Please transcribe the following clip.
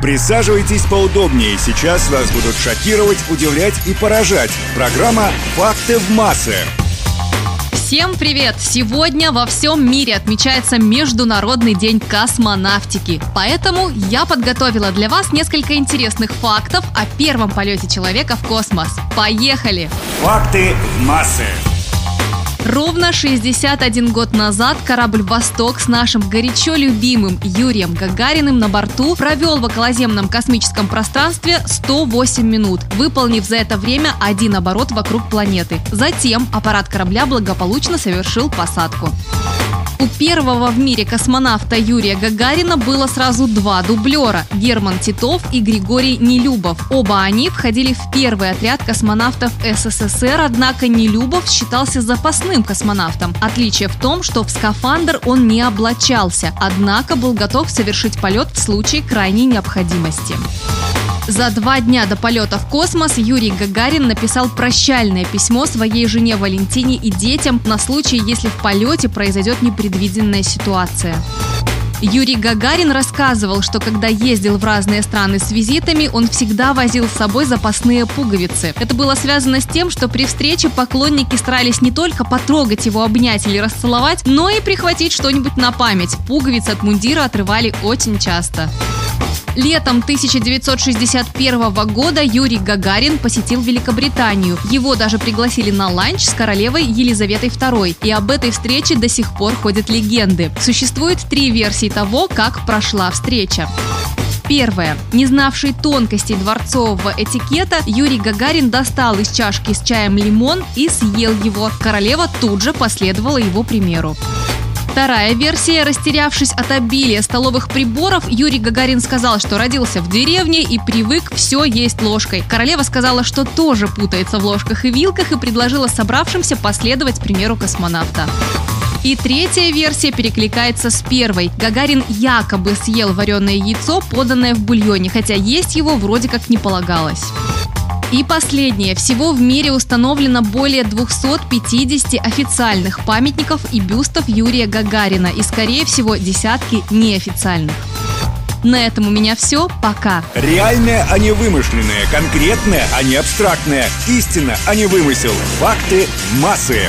Присаживайтесь поудобнее. Сейчас вас будут шокировать, удивлять и поражать. Программа «Факты в массы». Всем привет! Сегодня во всем мире отмечается Международный день космонавтики. Поэтому я подготовила для вас несколько интересных фактов о первом полете человека в космос. Поехали! Факты в массы. Ровно 61 год назад корабль «Восток» с нашим горячо любимым Юрием Гагариным на борту провел в околоземном космическом пространстве 108 минут, выполнив за это время один оборот вокруг планеты. Затем аппарат корабля благополучно совершил посадку. У первого в мире космонавта Юрия Гагарина было сразу два дублера – Герман Титов и Григорий Нелюбов. Оба они входили в первый отряд космонавтов СССР, однако Нелюбов считался запасным космонавтом. Отличие в том, что в скафандр он не облачался, однако был готов совершить полет в случае крайней необходимости. За два дня до полета в космос Юрий Гагарин написал прощальное письмо своей жене Валентине и детям на случай, если в полете произойдет непредвиденная ситуация. Юрий Гагарин рассказывал, что когда ездил в разные страны с визитами, он всегда возил с собой запасные пуговицы. Это было связано с тем, что при встрече поклонники старались не только потрогать его, обнять или расцеловать, но и прихватить что-нибудь на память. Пуговицы от мундира отрывали очень часто. Летом 1961 года Юрий Гагарин посетил Великобританию. Его даже пригласили на ланч с королевой Елизаветой II. И об этой встрече до сих пор ходят легенды. Существует три версии того, как прошла встреча. Первое. Не знавший тонкостей дворцового этикета, Юрий Гагарин достал из чашки с чаем лимон и съел его. Королева тут же последовала его примеру. Вторая версия. Растерявшись от обилия столовых приборов, Юрий Гагарин сказал, что родился в деревне и привык все есть ложкой. Королева сказала, что тоже путается в ложках и вилках и предложила собравшимся последовать примеру космонавта. И третья версия перекликается с первой. Гагарин якобы съел вареное яйцо, поданное в бульоне, хотя есть его вроде как не полагалось. И последнее. Всего в мире установлено более 250 официальных памятников и бюстов Юрия Гагарина и, скорее всего, десятки неофициальных. На этом у меня все. Пока. Реальное, а не вымышленное. Конкретное, а не абстрактное. Истина, а не вымысел. Факты массы.